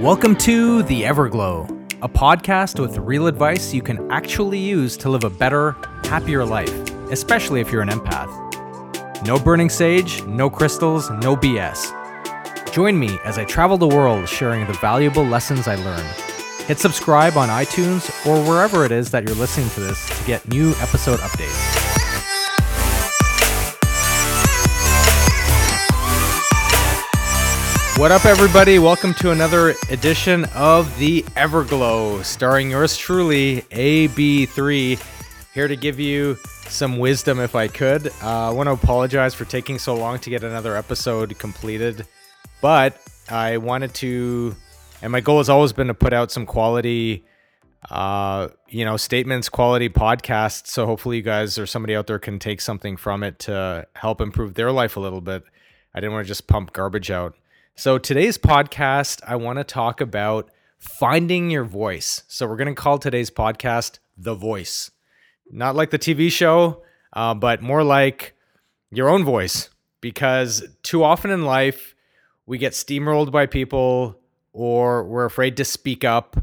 Welcome to The Everglow, a podcast with real advice you can actually use to live a better, happier life, especially if you're an empath. No burning sage, no crystals, no BS. Join me as I travel the world sharing the valuable lessons I learn. Hit subscribe on iTunes or wherever it is that you're listening to this to get new episode updates. What up, everybody? Welcome to another edition of The Everglow, starring yours truly, AB3, here to give you some wisdom if I could. Uh, I want to apologize for taking so long to get another episode completed, but I wanted to, and my goal has always been to put out some quality, uh, you know, statements, quality podcasts. So hopefully, you guys or somebody out there can take something from it to help improve their life a little bit. I didn't want to just pump garbage out. So, today's podcast, I want to talk about finding your voice. So, we're going to call today's podcast The Voice. Not like the TV show, uh, but more like your own voice. Because too often in life, we get steamrolled by people or we're afraid to speak up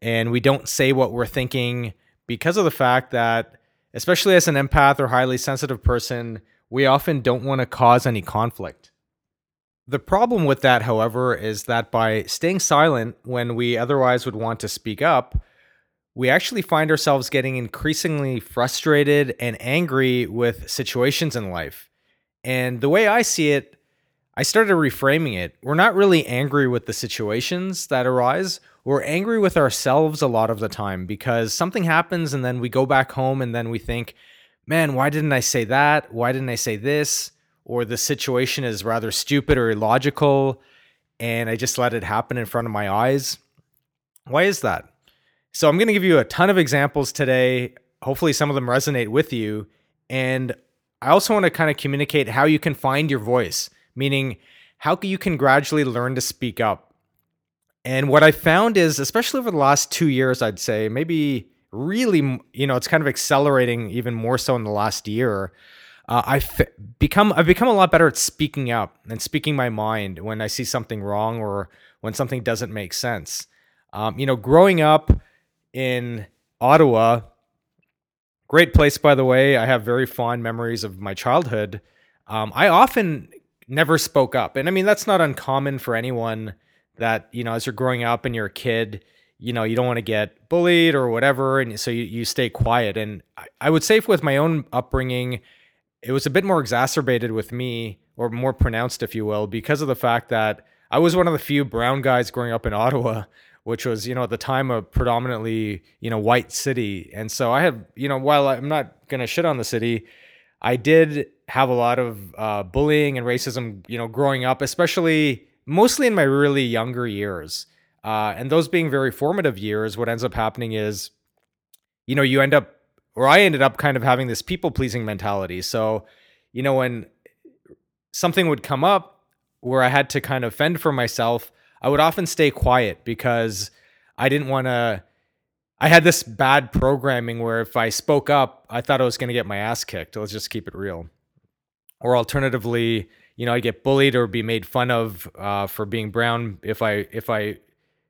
and we don't say what we're thinking because of the fact that, especially as an empath or highly sensitive person, we often don't want to cause any conflict. The problem with that, however, is that by staying silent when we otherwise would want to speak up, we actually find ourselves getting increasingly frustrated and angry with situations in life. And the way I see it, I started reframing it. We're not really angry with the situations that arise. We're angry with ourselves a lot of the time because something happens and then we go back home and then we think, man, why didn't I say that? Why didn't I say this? Or the situation is rather stupid or illogical and I just let it happen in front of my eyes. Why is that? So I'm going to give you a ton of examples today. Hopefully, some of them resonate with you. And I also want to kind of communicate how you can find your voice, meaning how you can gradually learn to speak up. And what I found is, especially over the last two years, I'd say, maybe really, you know, it's kind of accelerating even more so in the last year uh, I've become I've become a lot better at speaking up and speaking my mind when I see something wrong or when something doesn't make sense. Um, you know, growing up in Ottawa, great place by the way. I have very fond memories of my childhood. Um, I often never spoke up, and I mean that's not uncommon for anyone. That you know, as you're growing up and you're a kid, you know you don't want to get bullied or whatever, and so you, you stay quiet. And I, I would say with my own upbringing it was a bit more exacerbated with me, or more pronounced, if you will, because of the fact that I was one of the few brown guys growing up in Ottawa, which was, you know, at the time a predominantly, you know, white city. And so I had, you know, while I'm not going to shit on the city, I did have a lot of uh, bullying and racism, you know, growing up, especially mostly in my really younger years. Uh, and those being very formative years, what ends up happening is, you know, you end up or I ended up kind of having this people pleasing mentality. So, you know, when something would come up where I had to kind of fend for myself, I would often stay quiet because I didn't want to. I had this bad programming where if I spoke up, I thought I was going to get my ass kicked. Let's just keep it real. Or alternatively, you know, I'd get bullied or be made fun of uh, for being brown if I if I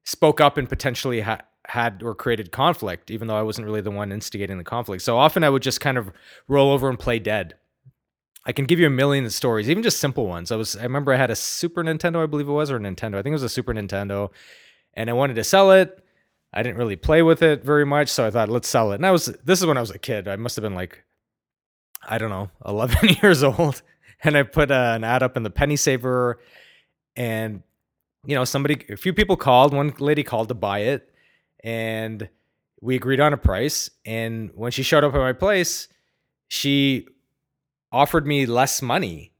spoke up and potentially ha- had or created conflict, even though I wasn't really the one instigating the conflict. So often I would just kind of roll over and play dead. I can give you a million stories, even just simple ones. I was I remember I had a Super Nintendo, I believe it was, or a Nintendo. I think it was a Super Nintendo, and I wanted to sell it. I didn't really play with it very much, so I thought let's sell it. And I was this is when I was a kid. I must have been like I don't know, 11 years old, and I put uh, an ad up in the penny saver and you know, somebody a few people called, one lady called to buy it and we agreed on a price. And when she showed up at my place, she offered me less money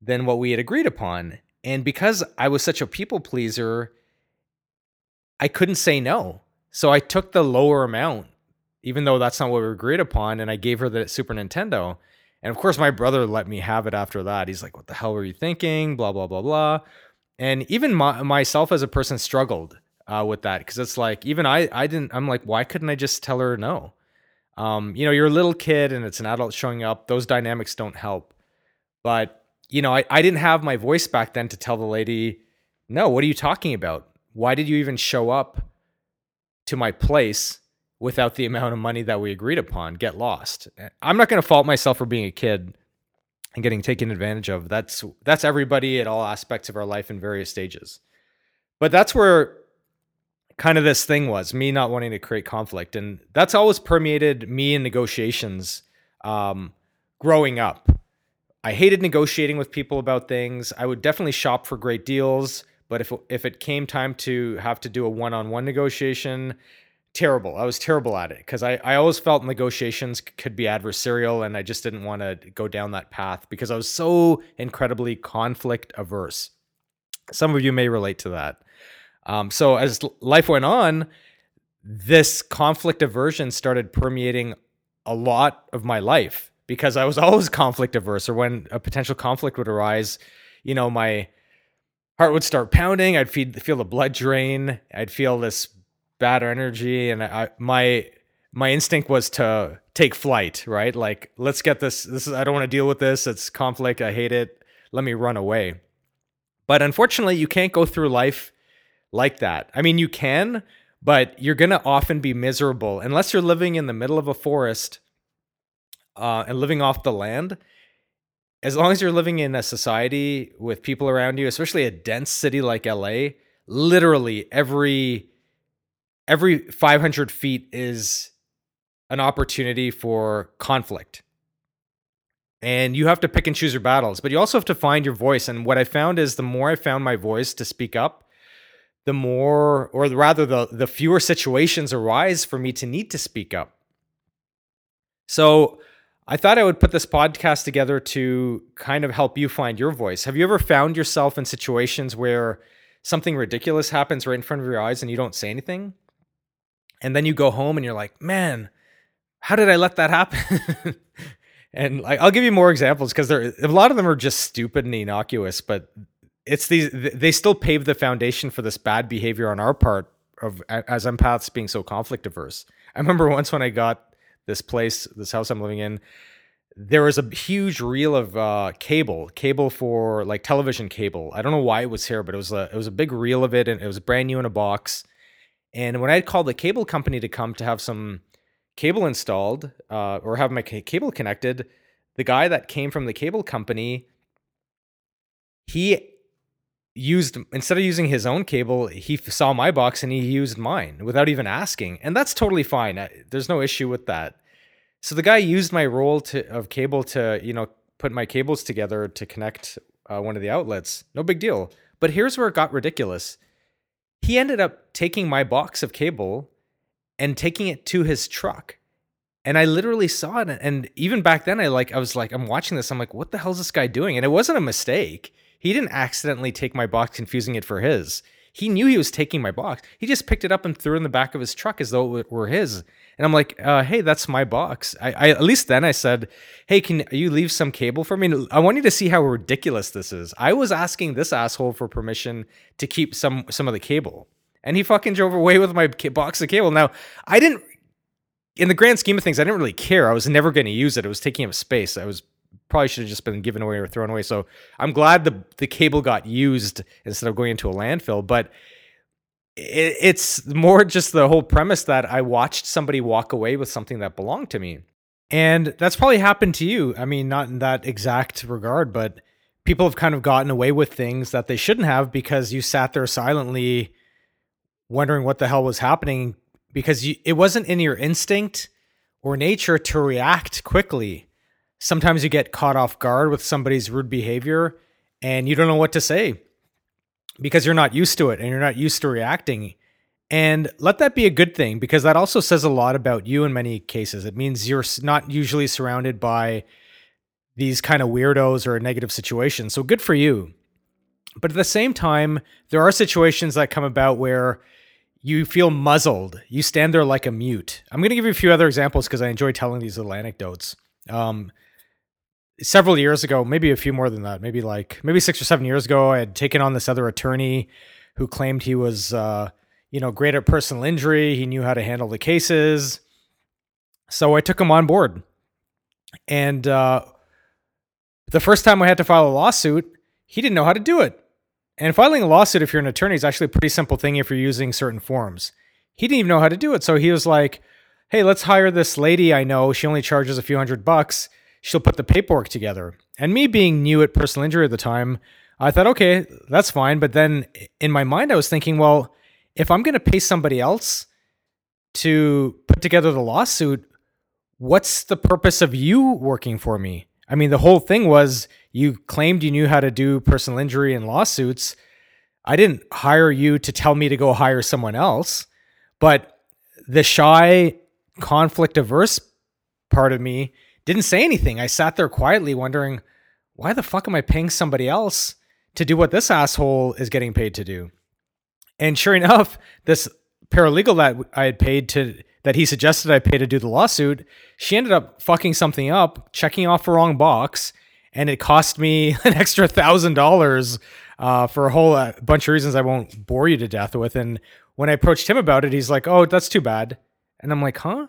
than what we had agreed upon. And because I was such a people pleaser, I couldn't say no. So I took the lower amount, even though that's not what we agreed upon, and I gave her the Super Nintendo. And of course, my brother let me have it after that. He's like, What the hell were you thinking? Blah, blah, blah, blah. And even my, myself as a person struggled uh, with that because it's like even I I didn't I'm like why couldn't I just tell her no? Um, you know, you're a little kid and it's an adult showing up. Those dynamics don't help. But, you know, I, I didn't have my voice back then to tell the lady, no, what are you talking about? Why did you even show up to my place without the amount of money that we agreed upon? Get lost. I'm not going to fault myself for being a kid and getting taken advantage of. That's that's everybody at all aspects of our life in various stages. But that's where kind of this thing was me not wanting to create conflict. And that's always permeated me in negotiations um, growing up. I hated negotiating with people about things. I would definitely shop for great deals but if, if it came time to have to do a one-on-one negotiation terrible. I was terrible at it because I, I always felt negotiations could be adversarial and i just didn't want to go down that path because i was so incredibly conflict averse some of you may relate to that um, so as life went on, this conflict aversion started permeating a lot of my life because I was always conflict averse, or when a potential conflict would arise, you know, my heart would start pounding. I'd feel feel the blood drain. I'd feel this bad energy, and I, my my instinct was to take flight. Right, like let's get this. This is I don't want to deal with this. It's conflict. I hate it. Let me run away. But unfortunately, you can't go through life like that. I mean, you can, but you're going to often be miserable unless you're living in the middle of a forest uh, and living off the land. As long as you're living in a society with people around you, especially a dense city like LA, literally every every 500 feet is an opportunity for conflict. And you have to pick and choose your battles, but you also have to find your voice. And what I found is the more I found my voice to speak up, the more, or rather, the, the fewer situations arise for me to need to speak up. So I thought I would put this podcast together to kind of help you find your voice. Have you ever found yourself in situations where something ridiculous happens right in front of your eyes and you don't say anything? And then you go home and you're like, man, how did I let that happen? and I'll give you more examples because there a lot of them are just stupid and innocuous, but it's these they still pave the foundation for this bad behavior on our part of as empaths being so conflict averse. I remember once when I got this place, this house I'm living in, there was a huge reel of uh, cable, cable for like television cable. I don't know why it was here, but it was a it was a big reel of it, and it was brand new in a box. And when I called the cable company to come to have some cable installed uh, or have my cable connected, the guy that came from the cable company, he used instead of using his own cable, he saw my box and he used mine without even asking, and that's totally fine. There's no issue with that. So the guy used my roll to of cable to you know put my cables together to connect uh, one of the outlets. No big deal. But here's where it got ridiculous. He ended up taking my box of cable and taking it to his truck. And I literally saw it. And even back then, I like I was like, I'm watching this. I'm like, what the hell is this guy doing? And it wasn't a mistake he didn't accidentally take my box, confusing it for his. He knew he was taking my box. He just picked it up and threw it in the back of his truck as though it were his. And I'm like, uh, hey, that's my box. I, I, at least then I said, hey, can you leave some cable for me? I want you to see how ridiculous this is. I was asking this asshole for permission to keep some some of the cable, and he fucking drove away with my box of cable. Now I didn't. In the grand scheme of things, I didn't really care. I was never going to use it. It was taking up space. I was probably should have just been given away or thrown away. So I'm glad the the cable got used instead of going into a landfill. But it, it's more just the whole premise that I watched somebody walk away with something that belonged to me, and that's probably happened to you. I mean, not in that exact regard, but people have kind of gotten away with things that they shouldn't have because you sat there silently wondering what the hell was happening because you, it wasn't in your instinct or nature to react quickly sometimes you get caught off guard with somebody's rude behavior and you don't know what to say because you're not used to it and you're not used to reacting. And let that be a good thing because that also says a lot about you in many cases. It means you're not usually surrounded by these kind of weirdos or negative situations. So good for you. But at the same time, there are situations that come about where you feel muzzled. You stand there like a mute. I'm going to give you a few other examples because I enjoy telling these little anecdotes. Um, several years ago, maybe a few more than that, maybe like maybe six or seven years ago, I had taken on this other attorney who claimed he was, uh, you know, great at personal injury. He knew how to handle the cases. So I took him on board. And uh, the first time I had to file a lawsuit, he didn't know how to do it. And filing a lawsuit, if you're an attorney, is actually a pretty simple thing if you're using certain forms. He didn't even know how to do it. So he was like, hey, let's hire this lady I know. She only charges a few hundred bucks. She'll put the paperwork together. And me being new at personal injury at the time, I thought, okay, that's fine. But then in my mind, I was thinking, well, if I'm going to pay somebody else to put together the lawsuit, what's the purpose of you working for me? I mean, the whole thing was you claimed you knew how to do personal injury and lawsuits. I didn't hire you to tell me to go hire someone else. But the shy, conflict averse part of me didn't say anything. I sat there quietly wondering, why the fuck am I paying somebody else to do what this asshole is getting paid to do? And sure enough, this paralegal that I had paid to that he suggested I pay to do the lawsuit, she ended up fucking something up, checking off the wrong box, and it cost me an extra thousand dollars uh, for a whole uh, bunch of reasons I won't bore you to death with. And when I approached him about it, he's like, "Oh, that's too bad," and I'm like, "Huh?"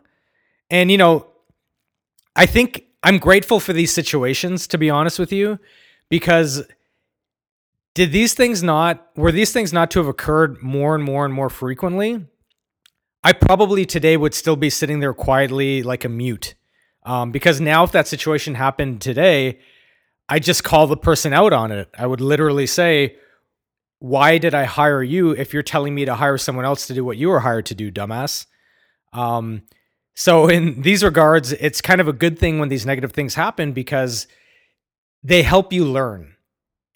And you know, I think I'm grateful for these situations, to be honest with you, because did these things not were these things not to have occurred more and more and more frequently i probably today would still be sitting there quietly like a mute. Um, because now if that situation happened today i just call the person out on it. I would literally say why did i hire you if you're telling me to hire someone else to do what you were hired to do dumbass? Um, so in these regards it's kind of a good thing when these negative things happen because they help you learn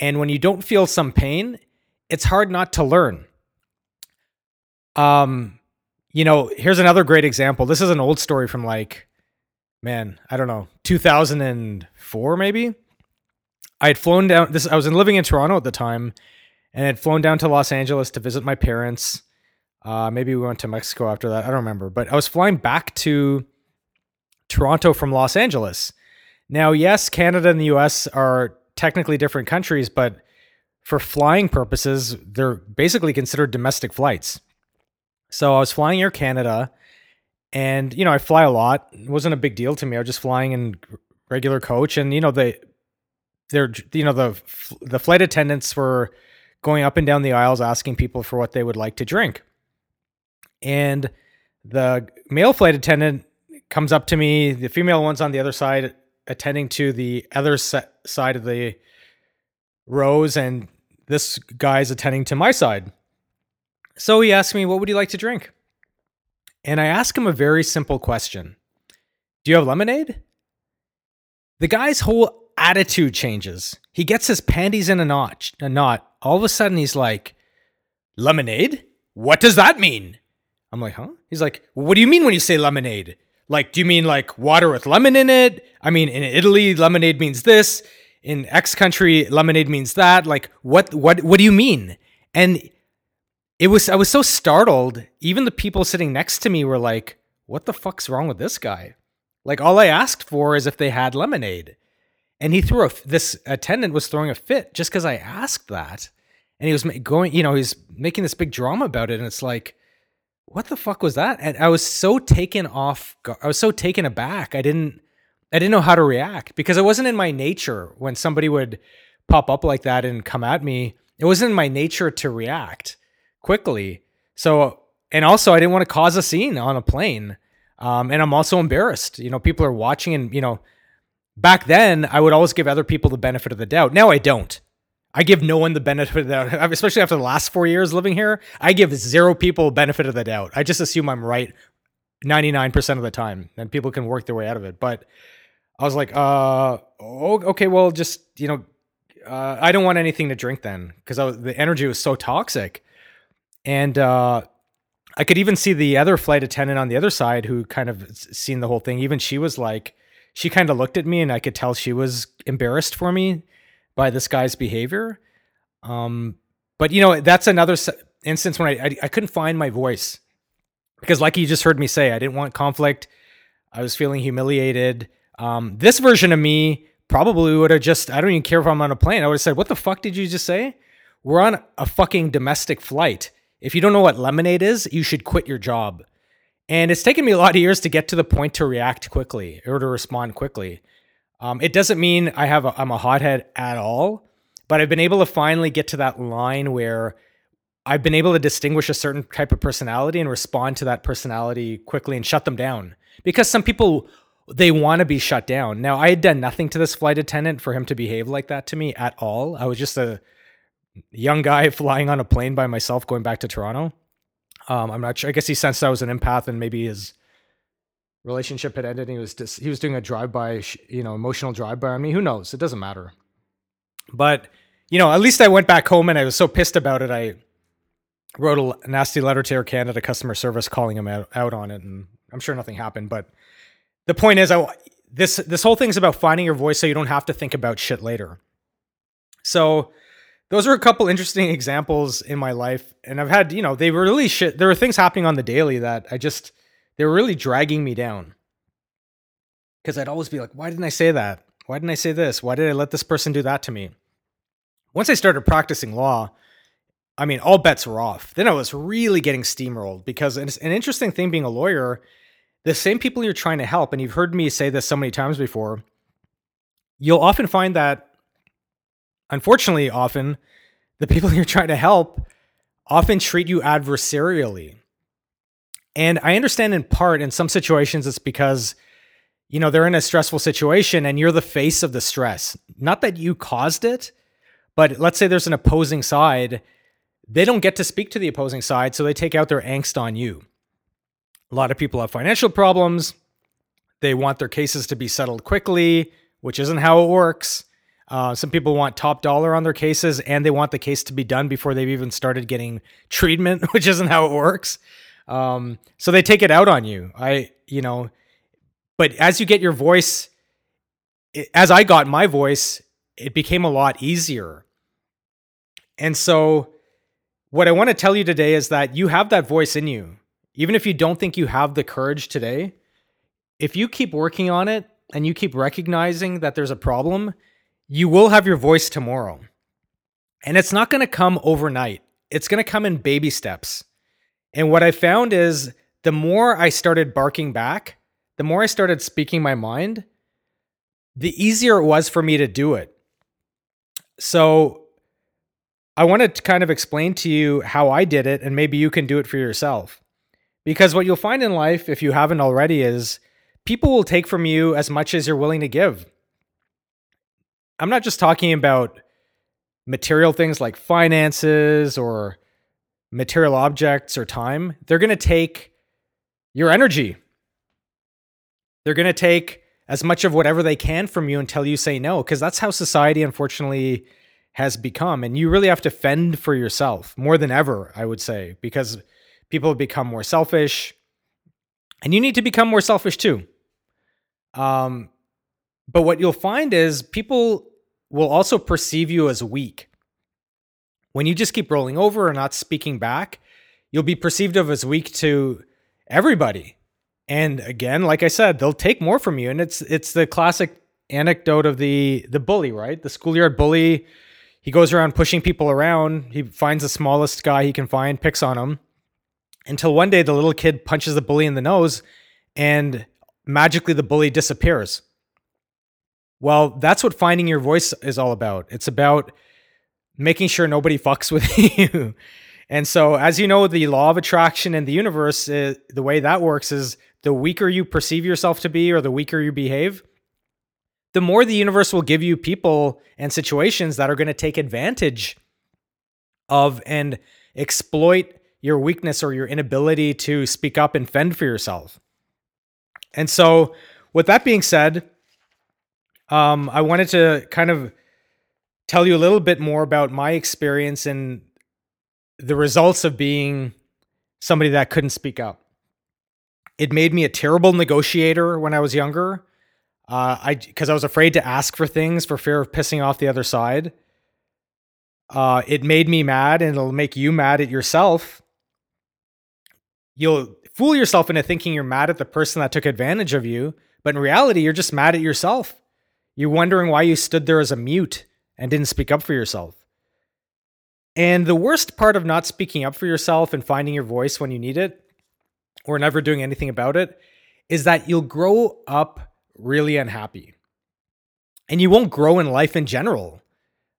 and when you don't feel some pain, it's hard not to learn. Um, you know, here's another great example. This is an old story from like, man, I don't know, 2004 maybe. I had flown down this I was living in Toronto at the time and had flown down to Los Angeles to visit my parents. Uh, maybe we went to Mexico after that. I don't remember, but I was flying back to Toronto from Los Angeles. Now, yes, Canada and the US are technically different countries, but for flying purposes, they're basically considered domestic flights. So I was flying Air Canada, and you know I fly a lot. It wasn't a big deal to me. I was just flying in regular coach, and you know they, they're you know the the flight attendants were going up and down the aisles asking people for what they would like to drink, and the male flight attendant comes up to me. The female one's on the other side attending to the other side of the rows, and this guy's attending to my side. So he asked me, What would you like to drink? And I asked him a very simple question Do you have lemonade? The guy's whole attitude changes. He gets his panties in a notch, a knot. All of a sudden, he's like, Lemonade? What does that mean? I'm like, huh? He's like, What do you mean when you say lemonade? Like, do you mean like water with lemon in it? I mean, in Italy, lemonade means this. In X country, lemonade means that. Like, what, what, what do you mean? And it was, I was so startled. Even the people sitting next to me were like, what the fuck's wrong with this guy? Like, all I asked for is if they had lemonade. And he threw a, this attendant was throwing a fit just because I asked that. And he was going, you know, he's making this big drama about it. And it's like, what the fuck was that? And I was so taken off. I was so taken aback. I didn't, I didn't know how to react because it wasn't in my nature when somebody would pop up like that and come at me. It wasn't in my nature to react quickly. So, and also I didn't want to cause a scene on a plane. Um, and I'm also embarrassed. You know, people are watching and, you know, back then I would always give other people the benefit of the doubt. Now I don't. I give no one the benefit of the doubt, especially after the last four years living here. I give zero people benefit of the doubt. I just assume I'm right 99% of the time and people can work their way out of it. But I was like, uh, okay, well, just, you know, uh, I don't want anything to drink then because the energy was so toxic. And uh, I could even see the other flight attendant on the other side who kind of seen the whole thing. Even she was like, she kind of looked at me and I could tell she was embarrassed for me by this guy's behavior. Um, but you know, that's another instance when I, I, I couldn't find my voice because, like you just heard me say, I didn't want conflict. I was feeling humiliated. Um, this version of me probably would have just I don't even care if I'm on a plane. I would have said, "What the fuck did you just say? We're on a fucking domestic flight. If you don't know what lemonade is, you should quit your job." And it's taken me a lot of years to get to the point to react quickly or to respond quickly. Um, it doesn't mean I have a, I'm a hothead at all, but I've been able to finally get to that line where I've been able to distinguish a certain type of personality and respond to that personality quickly and shut them down. Because some people they want to be shut down. Now, I had done nothing to this flight attendant for him to behave like that to me at all. I was just a young guy flying on a plane by myself going back to Toronto. Um, I'm not sure. I guess he sensed I was an empath and maybe his relationship had ended. he was just, he was doing a drive by, you know, emotional drive by on me. Who knows? It doesn't matter. But you know, at least I went back home and I was so pissed about it. I wrote a nasty letter to Air Canada customer service calling him out, out on it, and I'm sure nothing happened. But the point is, I this this whole thing's about finding your voice so you don't have to think about shit later. So those are a couple interesting examples in my life, and I've had you know they were really shit. There were things happening on the daily that I just they were really dragging me down because I'd always be like, why didn't I say that? Why didn't I say this? Why did I let this person do that to me? Once I started practicing law, I mean, all bets were off. Then I was really getting steamrolled because it's an interesting thing being a lawyer the same people you're trying to help, and you've heard me say this so many times before, you'll often find that, unfortunately, often the people you're trying to help often treat you adversarially. And I understand in part, in some situations, it's because, you know, they're in a stressful situation and you're the face of the stress. Not that you caused it, but let's say there's an opposing side. They don't get to speak to the opposing side, so they take out their angst on you. A lot of people have financial problems. They want their cases to be settled quickly, which isn't how it works. Uh, some people want top dollar on their cases and they want the case to be done before they've even started getting treatment, which isn't how it works. Um, so they take it out on you. I, you know, but as you get your voice, it, as I got my voice, it became a lot easier. And so, what I want to tell you today is that you have that voice in you even if you don't think you have the courage today, if you keep working on it and you keep recognizing that there's a problem, you will have your voice tomorrow. And it's not going to come overnight, it's going to come in baby steps. And what I found is the more I started barking back, the more I started speaking my mind, the easier it was for me to do it. So I want to kind of explain to you how I did it, and maybe you can do it for yourself. Because what you'll find in life, if you haven't already, is people will take from you as much as you're willing to give. I'm not just talking about material things like finances or material objects or time. They're going to take your energy. They're going to take as much of whatever they can from you until you say no, because that's how society, unfortunately, has become. And you really have to fend for yourself more than ever, I would say, because people have become more selfish and you need to become more selfish too um, but what you'll find is people will also perceive you as weak when you just keep rolling over or not speaking back you'll be perceived of as weak to everybody and again like i said they'll take more from you and it's it's the classic anecdote of the the bully right the schoolyard bully he goes around pushing people around he finds the smallest guy he can find picks on him until one day the little kid punches the bully in the nose and magically the bully disappears. Well, that's what finding your voice is all about. It's about making sure nobody fucks with you. and so, as you know, the law of attraction in the universe, uh, the way that works is the weaker you perceive yourself to be or the weaker you behave, the more the universe will give you people and situations that are going to take advantage of and exploit your weakness or your inability to speak up and fend for yourself. And so, with that being said, um, I wanted to kind of tell you a little bit more about my experience and the results of being somebody that couldn't speak up. It made me a terrible negotiator when I was younger. Uh, I because I was afraid to ask for things for fear of pissing off the other side. Uh, it made me mad, and it'll make you mad at yourself you'll fool yourself into thinking you're mad at the person that took advantage of you, but in reality, you're just mad at yourself. You're wondering why you stood there as a mute and didn't speak up for yourself. And the worst part of not speaking up for yourself and finding your voice when you need it or never doing anything about it is that you'll grow up really unhappy and you won't grow in life in general.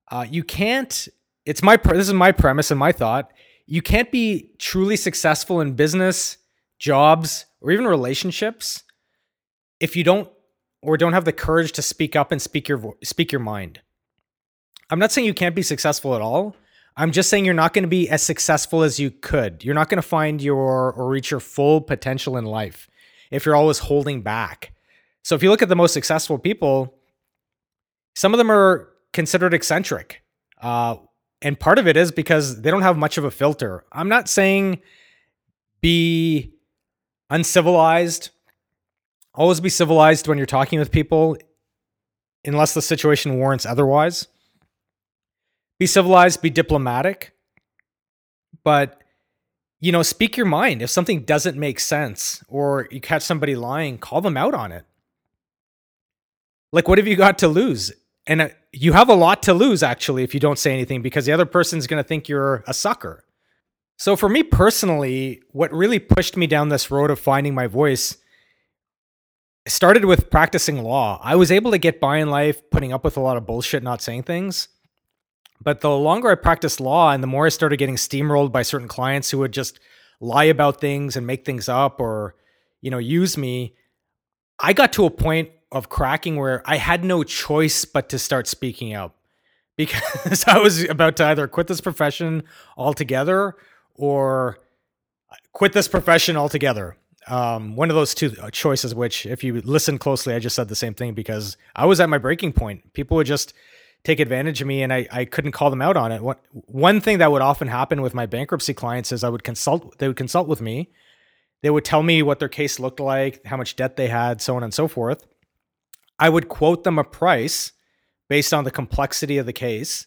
Uh, you can't, it's my, this is my premise and my thought. You can't be truly successful in business, jobs, or even relationships if you don't or don't have the courage to speak up and speak your speak your mind. I'm not saying you can't be successful at all. I'm just saying you're not going to be as successful as you could. You're not going to find your or reach your full potential in life if you're always holding back. So if you look at the most successful people, some of them are considered eccentric. Uh, and part of it is because they don't have much of a filter. I'm not saying be uncivilized. Always be civilized when you're talking with people, unless the situation warrants otherwise. Be civilized, be diplomatic, but you know, speak your mind. If something doesn't make sense or you catch somebody lying, call them out on it. Like, what have you got to lose? And uh, you have a lot to lose actually if you don't say anything because the other person's going to think you're a sucker. So for me personally, what really pushed me down this road of finding my voice started with practicing law. I was able to get by in life putting up with a lot of bullshit, not saying things. But the longer I practiced law and the more I started getting steamrolled by certain clients who would just lie about things and make things up or, you know, use me, I got to a point of cracking where I had no choice but to start speaking out because I was about to either quit this profession altogether or quit this profession altogether. Um, one of those two uh, choices, which, if you listen closely, I just said the same thing because I was at my breaking point. People would just take advantage of me and I, I couldn't call them out on it. One, thing that would often happen with my bankruptcy clients is I would consult, they would consult with me. They would tell me what their case looked like, how much debt they had, so on and so forth. I would quote them a price based on the complexity of the case.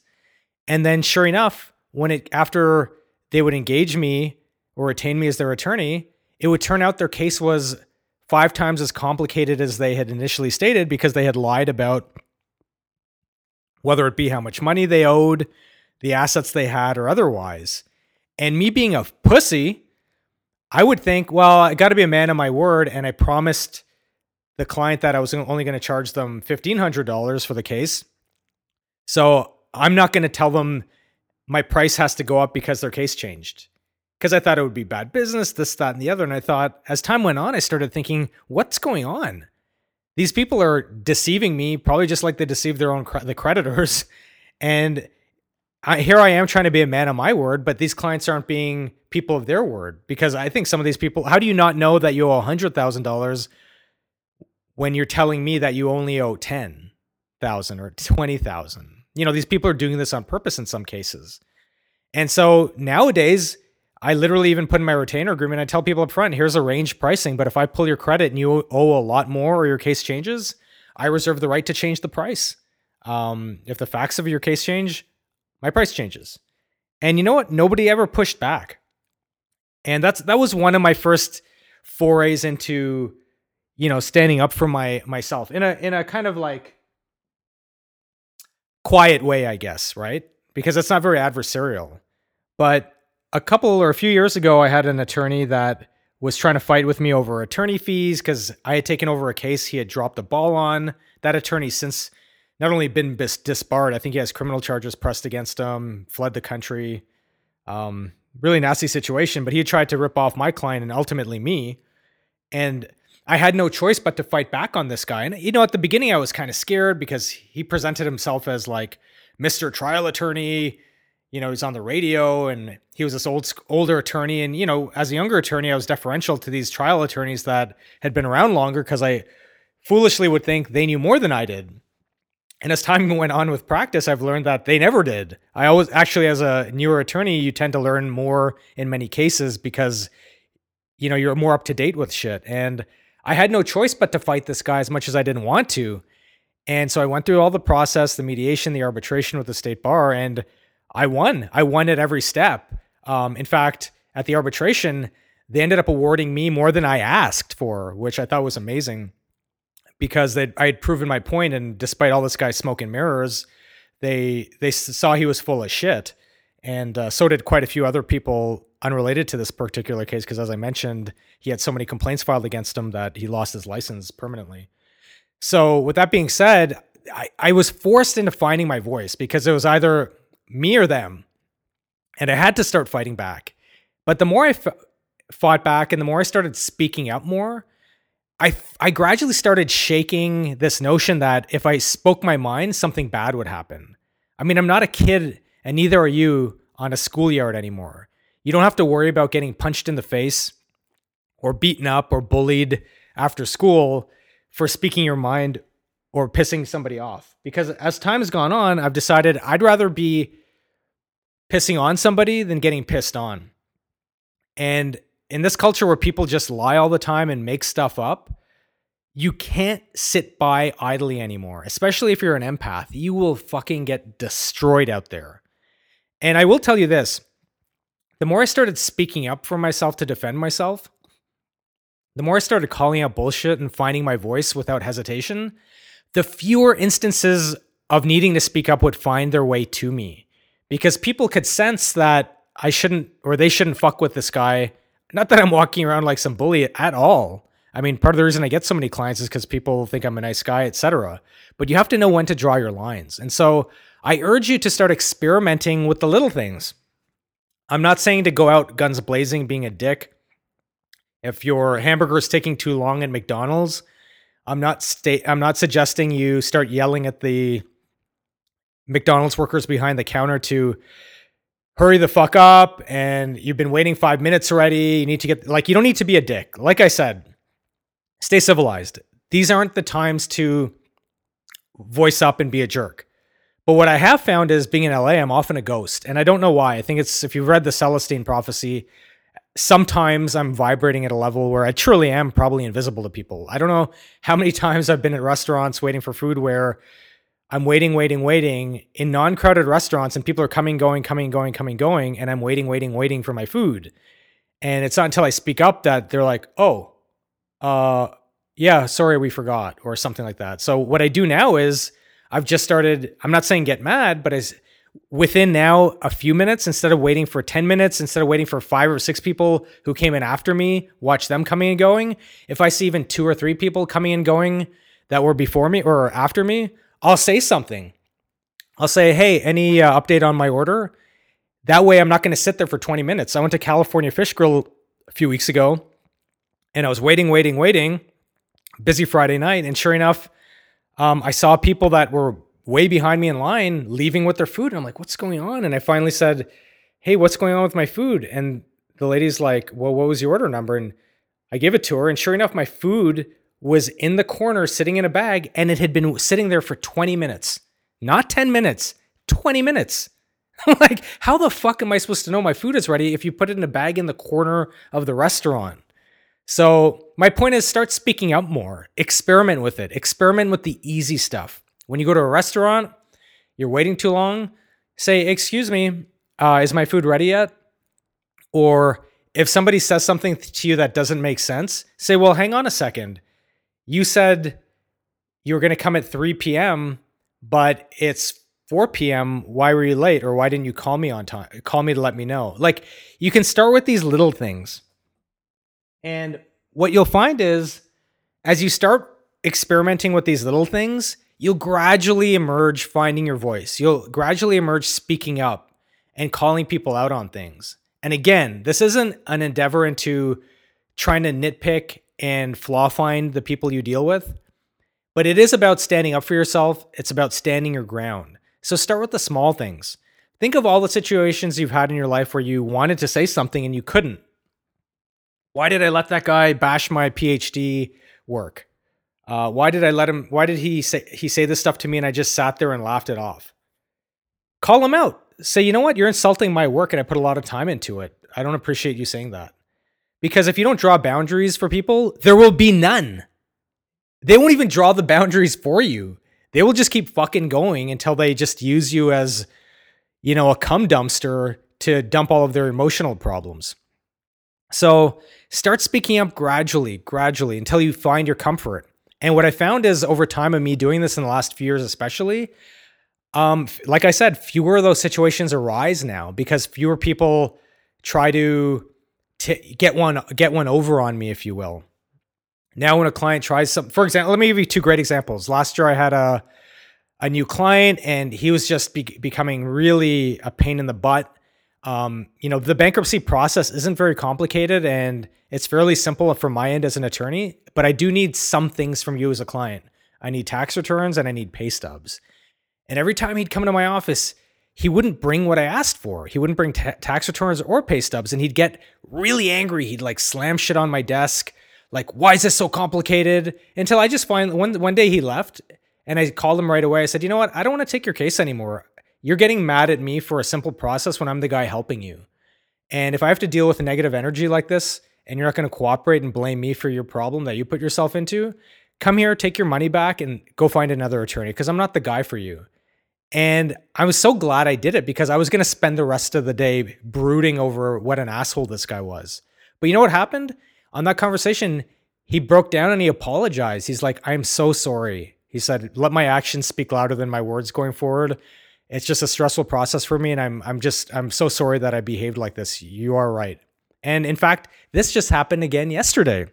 And then sure enough, when it after they would engage me or retain me as their attorney, it would turn out their case was five times as complicated as they had initially stated because they had lied about whether it be how much money they owed, the assets they had, or otherwise. And me being a pussy, I would think, well, I got to be a man of my word. And I promised the client that I was only going to charge them $1,500 for the case. So I'm not going to tell them my price has to go up because their case changed. Because I thought it would be bad business, this, that, and the other. And I thought, as time went on, I started thinking, what's going on? These people are deceiving me, probably just like they deceive their own the creditors. And I, here I am trying to be a man of my word, but these clients aren't being people of their word because I think some of these people. How do you not know that you owe hundred thousand dollars when you're telling me that you only owe 10,000 or 20,000. You know, these people are doing this on purpose in some cases. And so nowadays, I literally even put in my retainer agreement, I tell people up front, here's a range pricing, but if I pull your credit and you owe a lot more or your case changes, I reserve the right to change the price. Um, if the facts of your case change, my price changes. And you know what? Nobody ever pushed back. And that's that was one of my first forays into you know, standing up for my myself in a in a kind of like quiet way, I guess, right? Because it's not very adversarial. But a couple or a few years ago, I had an attorney that was trying to fight with me over attorney fees because I had taken over a case he had dropped the ball on. That attorney since not only been bis- disbarred, I think he has criminal charges pressed against him, fled the country. Um, really nasty situation, but he tried to rip off my client and ultimately me. And I had no choice but to fight back on this guy. And, you know, at the beginning, I was kind of scared because he presented himself as like Mr. Trial Attorney. You know, he's on the radio and he was this old, older attorney. And, you know, as a younger attorney, I was deferential to these trial attorneys that had been around longer because I foolishly would think they knew more than I did. And as time went on with practice, I've learned that they never did. I always, actually, as a newer attorney, you tend to learn more in many cases because, you know, you're more up to date with shit. And, I had no choice but to fight this guy as much as I didn't want to. And so I went through all the process, the mediation, the arbitration with the state bar, and I won. I won at every step. Um, in fact, at the arbitration, they ended up awarding me more than I asked for, which I thought was amazing because I had proven my point, and despite all this guy's smoke and mirrors, they they saw he was full of shit, and uh, so did quite a few other people unrelated to this particular case because, as I mentioned, he had so many complaints filed against him that he lost his license permanently. So, with that being said, I, I was forced into finding my voice because it was either me or them. And I had to start fighting back. But the more I f- fought back and the more I started speaking up more, I, I gradually started shaking this notion that if I spoke my mind, something bad would happen. I mean, I'm not a kid, and neither are you on a schoolyard anymore. You don't have to worry about getting punched in the face or beaten up or bullied after school for speaking your mind or pissing somebody off. Because as time has gone on, I've decided I'd rather be pissing on somebody than getting pissed on. And in this culture where people just lie all the time and make stuff up, you can't sit by idly anymore, especially if you're an empath. You will fucking get destroyed out there. And I will tell you this the more I started speaking up for myself to defend myself, the more I started calling out bullshit and finding my voice without hesitation, the fewer instances of needing to speak up would find their way to me because people could sense that I shouldn't or they shouldn't fuck with this guy. Not that I'm walking around like some bully at all. I mean, part of the reason I get so many clients is because people think I'm a nice guy, etc. But you have to know when to draw your lines. And so I urge you to start experimenting with the little things. I'm not saying to go out guns blazing, being a dick. If your hamburger is taking too long at McDonald's, I'm not sta- I'm not suggesting you start yelling at the McDonald's workers behind the counter to hurry the fuck up and you've been waiting 5 minutes already. You need to get like you don't need to be a dick. Like I said, stay civilized. These aren't the times to voice up and be a jerk. But what I have found is being in LA, I'm often a ghost. And I don't know why. I think it's if you've read the Celestine prophecy, sometimes I'm vibrating at a level where I truly am probably invisible to people. I don't know how many times I've been at restaurants waiting for food where I'm waiting, waiting, waiting in non crowded restaurants and people are coming, going, coming, going, coming, going. And I'm waiting, waiting, waiting for my food. And it's not until I speak up that they're like, oh, uh, yeah, sorry, we forgot, or something like that. So what I do now is I've just started, I'm not saying get mad, but as within now a few minutes instead of waiting for 10 minutes instead of waiting for five or six people who came in after me watch them coming and going. If i see even two or three people coming and going that were before me or after me i'll say something. I'll say hey any uh, update on my order? That way i'm not going to sit there for 20 minutes. I went to california fish grill a few weeks ago and i was waiting waiting waiting. Busy friday night and sure enough um, i saw people that were way behind me in line leaving with their food. And I'm like, what's going on? And I finally said, hey, what's going on with my food? And the lady's like, well, what was your order number? And I gave it to her. And sure enough, my food was in the corner sitting in a bag and it had been sitting there for 20 minutes, not 10 minutes, 20 minutes. like, how the fuck am I supposed to know my food is ready if you put it in a bag in the corner of the restaurant? So, my point is start speaking out more, experiment with it, experiment with the easy stuff. When you go to a restaurant, you're waiting too long, say, Excuse me, uh, is my food ready yet? Or if somebody says something to you that doesn't make sense, say, Well, hang on a second. You said you were going to come at 3 p.m., but it's 4 p.m. Why were you late? Or why didn't you call me on time? Call me to let me know. Like you can start with these little things. And what you'll find is as you start experimenting with these little things, you'll gradually emerge finding your voice. You'll gradually emerge speaking up and calling people out on things. And again, this isn't an endeavor into trying to nitpick and flaw find the people you deal with, but it is about standing up for yourself. It's about standing your ground. So start with the small things. Think of all the situations you've had in your life where you wanted to say something and you couldn't. Why did I let that guy bash my PhD work? Uh, why did I let him? Why did he say he say this stuff to me and I just sat there and laughed it off? Call him out. Say, you know what? You're insulting my work and I put a lot of time into it. I don't appreciate you saying that. Because if you don't draw boundaries for people, there will be none. They won't even draw the boundaries for you. They will just keep fucking going until they just use you as, you know, a cum dumpster to dump all of their emotional problems. So start speaking up gradually, gradually until you find your comfort. And what I found is over time of me doing this in the last few years, especially, um, like I said, fewer of those situations arise now because fewer people try to t- get one get one over on me, if you will. Now, when a client tries some, for example, let me give you two great examples. Last year, I had a a new client, and he was just be- becoming really a pain in the butt. Um, you know, the bankruptcy process isn't very complicated, and it's fairly simple from my end as an attorney. But I do need some things from you as a client. I need tax returns and I need pay stubs. And every time he'd come into my office, he wouldn't bring what I asked for. He wouldn't bring tax returns or pay stubs, and he'd get really angry. He'd like slam shit on my desk like, why is this so complicated? Until I just finally one one day he left and I called him right away. I said, you know what? I don't want to take your case anymore. You're getting mad at me for a simple process when I'm the guy helping you. And if I have to deal with a negative energy like this and you're not going to cooperate and blame me for your problem that you put yourself into, come here, take your money back, and go find another attorney because I'm not the guy for you. And I was so glad I did it because I was going to spend the rest of the day brooding over what an asshole this guy was. But you know what happened? on that conversation, he broke down and he apologized. He's like, I'm so sorry. He said, let my actions speak louder than my words going forward. It's just a stressful process for me. And I'm, I'm just, I'm so sorry that I behaved like this. You are right. And in fact, this just happened again yesterday.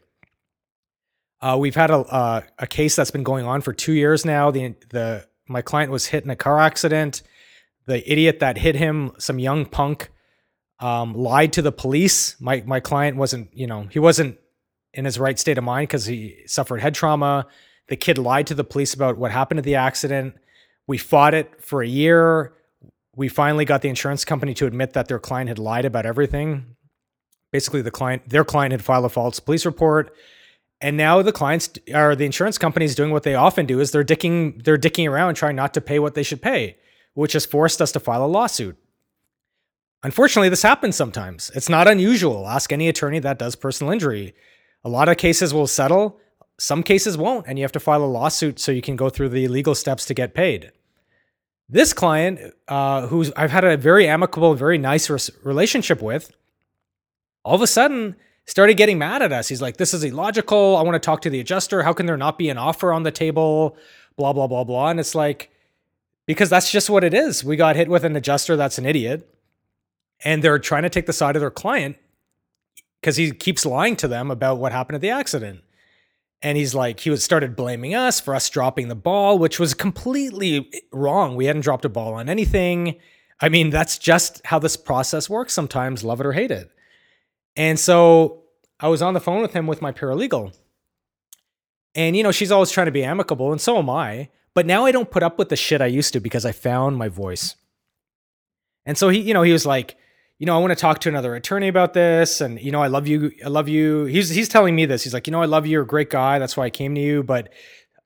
Uh, we've had a, a case that's been going on for two years now. The, the, my client was hit in a car accident. The idiot that hit him, some young punk, um, lied to the police. My my client wasn't, you know, he wasn't in his right state of mind because he suffered head trauma. The kid lied to the police about what happened at the accident. We fought it for a year. We finally got the insurance company to admit that their client had lied about everything. Basically, the client, their client had filed a false police report. And now the clients or the insurance companies doing what they often do is they're dicking they're dicking around trying not to pay what they should pay, which has forced us to file a lawsuit. Unfortunately, this happens sometimes. It's not unusual. Ask any attorney that does personal injury. A lot of cases will settle, some cases won't, and you have to file a lawsuit so you can go through the legal steps to get paid. This client, uh, who I've had a very amicable, very nice relationship with, all of a sudden started getting mad at us. He's like, This is illogical. I want to talk to the adjuster. How can there not be an offer on the table? Blah, blah, blah, blah. And it's like, because that's just what it is. We got hit with an adjuster that's an idiot and they're trying to take the side of their client because he keeps lying to them about what happened at the accident. And he's like, he was started blaming us for us dropping the ball, which was completely wrong. We hadn't dropped a ball on anything. I mean, that's just how this process works sometimes, love it or hate it. And so I was on the phone with him with my paralegal. And, you know, she's always trying to be amicable, and so am I. But now I don't put up with the shit I used to because I found my voice. And so he, you know, he was like, you know, I want to talk to another attorney about this. And, you know, I love you. I love you. He's, he's telling me this. He's like, you know, I love you. You're a great guy. That's why I came to you, but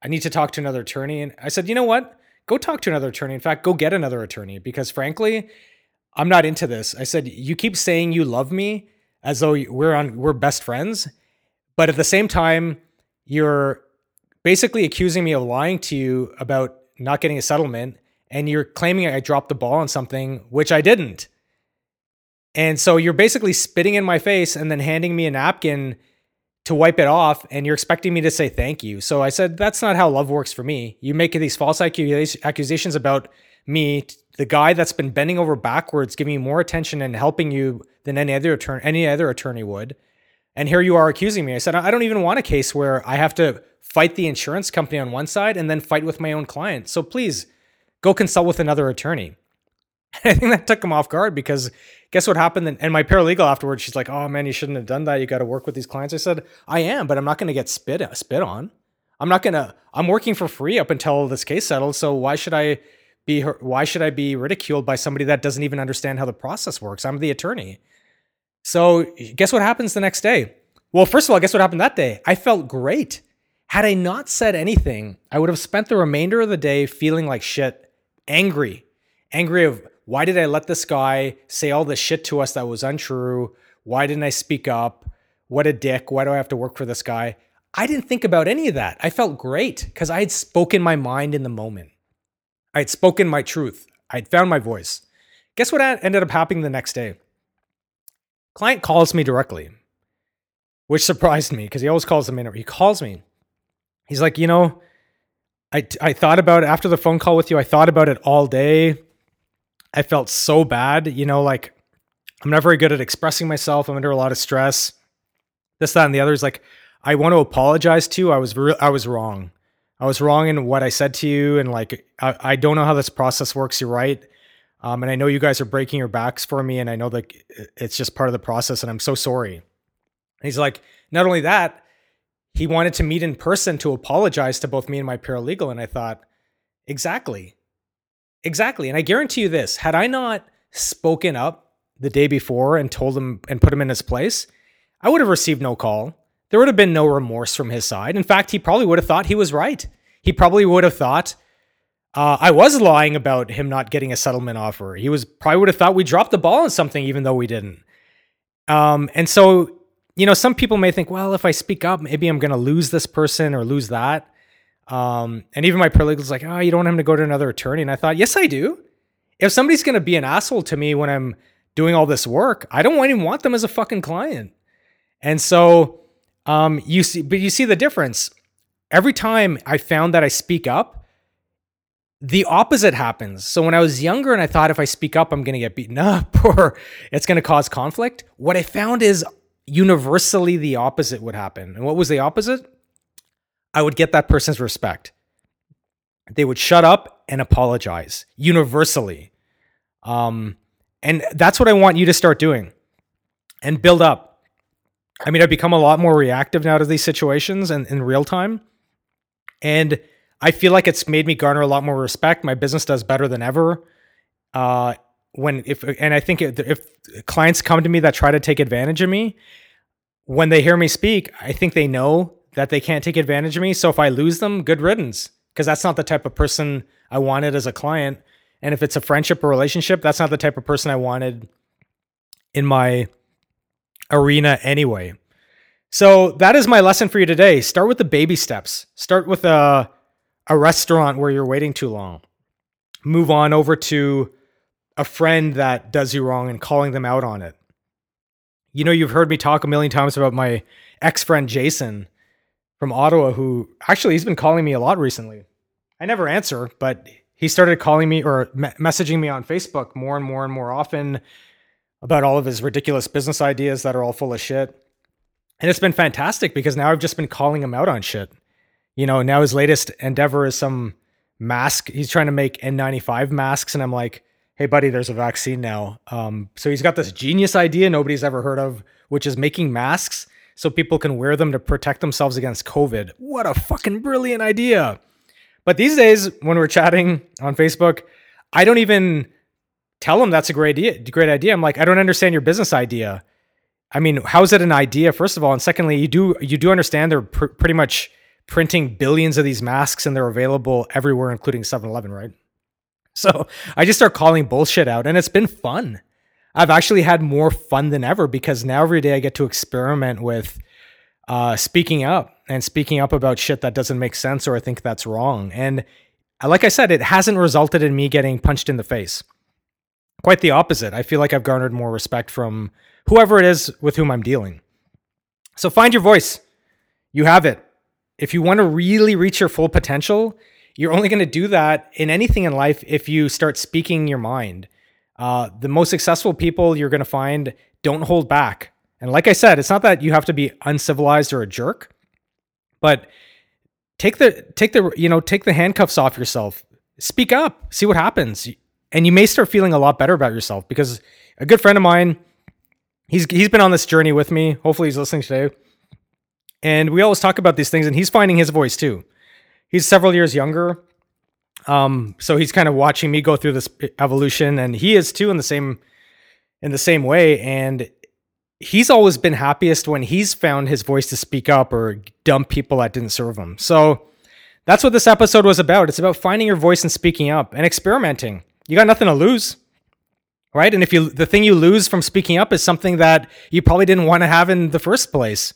I need to talk to another attorney. And I said, you know what? Go talk to another attorney. In fact, go get another attorney because frankly, I'm not into this. I said, you keep saying you love me as though we're on, we're best friends. But at the same time, you're basically accusing me of lying to you about not getting a settlement. And you're claiming I dropped the ball on something, which I didn't. And so you're basically spitting in my face and then handing me a napkin to wipe it off and you're expecting me to say thank you. So I said that's not how love works for me. You make these false accusations about me, the guy that's been bending over backwards giving you more attention and helping you than any other attorney any other attorney would. And here you are accusing me. I said I don't even want a case where I have to fight the insurance company on one side and then fight with my own client. So please go consult with another attorney. I think that took him off guard because guess what happened? And my paralegal afterwards, she's like, "Oh man, you shouldn't have done that. You got to work with these clients." I said, "I am, but I'm not going to get spit uh, spit on. I'm not going to. I'm working for free up until this case settles. So why should I be? Why should I be ridiculed by somebody that doesn't even understand how the process works? I'm the attorney. So guess what happens the next day? Well, first of all, guess what happened that day? I felt great. Had I not said anything, I would have spent the remainder of the day feeling like shit, angry, angry of why did I let this guy say all this shit to us that was untrue? Why didn't I speak up? What a dick. Why do I have to work for this guy? I didn't think about any of that. I felt great because I had spoken my mind in the moment. I had spoken my truth. I had found my voice. Guess what ended up happening the next day? Client calls me directly, which surprised me because he always calls in. He calls me. He's like, you know, I, I thought about it after the phone call with you. I thought about it all day. I felt so bad, you know, like I'm not very good at expressing myself. I'm under a lot of stress. This, that, and the other is like, I want to apologize to you. I was I was wrong. I was wrong in what I said to you, and like I, I don't know how this process works. You're right, um, and I know you guys are breaking your backs for me, and I know that it's just part of the process, and I'm so sorry. And he's like, not only that, he wanted to meet in person to apologize to both me and my paralegal, and I thought, exactly, exactly, and I guarantee you this: had I not spoken up the day before and told him and put him in his place, I would have received no call. There would have been no remorse from his side. In fact, he probably would have thought he was right. He probably would have thought uh, I was lying about him not getting a settlement offer. He was probably would have thought we dropped the ball on something, even though we didn't. Um, and so, you know, some people may think, well, if I speak up, maybe I'm going to lose this person or lose that. Um, and even my paralegal's like, oh, you don't want him to go to another attorney. And I thought, yes, I do. If somebody's going to be an asshole to me when I'm doing all this work, I don't even want them as a fucking client. And so, um, you see, but you see the difference. Every time I found that I speak up, the opposite happens. So when I was younger and I thought if I speak up, I'm going to get beaten up or it's going to cause conflict, what I found is universally the opposite would happen. And what was the opposite? I would get that person's respect. They would shut up and apologize universally. Um, and that's what I want you to start doing and build up. I mean, I've become a lot more reactive now to these situations and in real time. And I feel like it's made me garner a lot more respect. My business does better than ever. Uh, when if and I think if clients come to me that try to take advantage of me, when they hear me speak, I think they know that they can't take advantage of me. So if I lose them, good riddance, because that's not the type of person I wanted as a client. And if it's a friendship or relationship, that's not the type of person I wanted in my arena anyway. So that is my lesson for you today. Start with the baby steps. Start with a a restaurant where you're waiting too long. Move on over to a friend that does you wrong and calling them out on it. You know, you've heard me talk a million times about my ex-friend Jason from Ottawa who actually he's been calling me a lot recently. I never answer, but he started calling me or me- messaging me on Facebook more and more and more often about all of his ridiculous business ideas that are all full of shit. And it's been fantastic because now I've just been calling him out on shit. You know, now his latest endeavor is some mask. He's trying to make N95 masks. And I'm like, hey, buddy, there's a vaccine now. Um, so he's got this genius idea nobody's ever heard of, which is making masks so people can wear them to protect themselves against COVID. What a fucking brilliant idea. But these days, when we're chatting on Facebook, I don't even tell them that's a great idea. Great idea. I'm like, I don't understand your business idea. I mean, how is it an idea? First of all, and secondly, you do you do understand they're pr- pretty much printing billions of these masks and they're available everywhere, including 7-Eleven, right? So I just start calling bullshit out, and it's been fun. I've actually had more fun than ever because now every day I get to experiment with uh, speaking up and speaking up about shit that doesn't make sense or I think that's wrong. And like I said, it hasn't resulted in me getting punched in the face. Quite the opposite. I feel like I've garnered more respect from whoever it is with whom I'm dealing. So find your voice. You have it. If you want to really reach your full potential, you're only going to do that in anything in life if you start speaking your mind. Uh, the most successful people you're going to find don't hold back. And like I said, it's not that you have to be uncivilized or a jerk, but take the take the you know take the handcuffs off yourself. Speak up. See what happens and you may start feeling a lot better about yourself because a good friend of mine he's he's been on this journey with me hopefully he's listening today and we always talk about these things and he's finding his voice too he's several years younger um so he's kind of watching me go through this evolution and he is too in the same in the same way and he's always been happiest when he's found his voice to speak up or dump people that didn't serve him. So that's what this episode was about. It's about finding your voice and speaking up and experimenting. You got nothing to lose right? And if you the thing you lose from speaking up is something that you probably didn't want to have in the first place.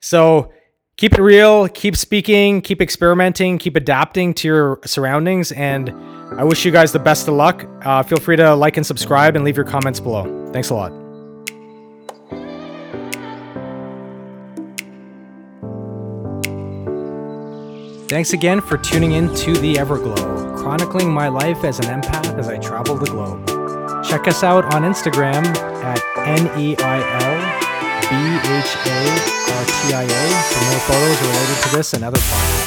So keep it real keep speaking keep experimenting keep adapting to your surroundings and i wish you guys the best of luck. Uh, feel free to like and subscribe and leave your comments below. Thanks a lot. Thanks again for tuning in to The Everglow, chronicling my life as an empath as I travel the globe. check us out on Instagram at N E I L B H A R T I A for more photos related to this and other podcasts.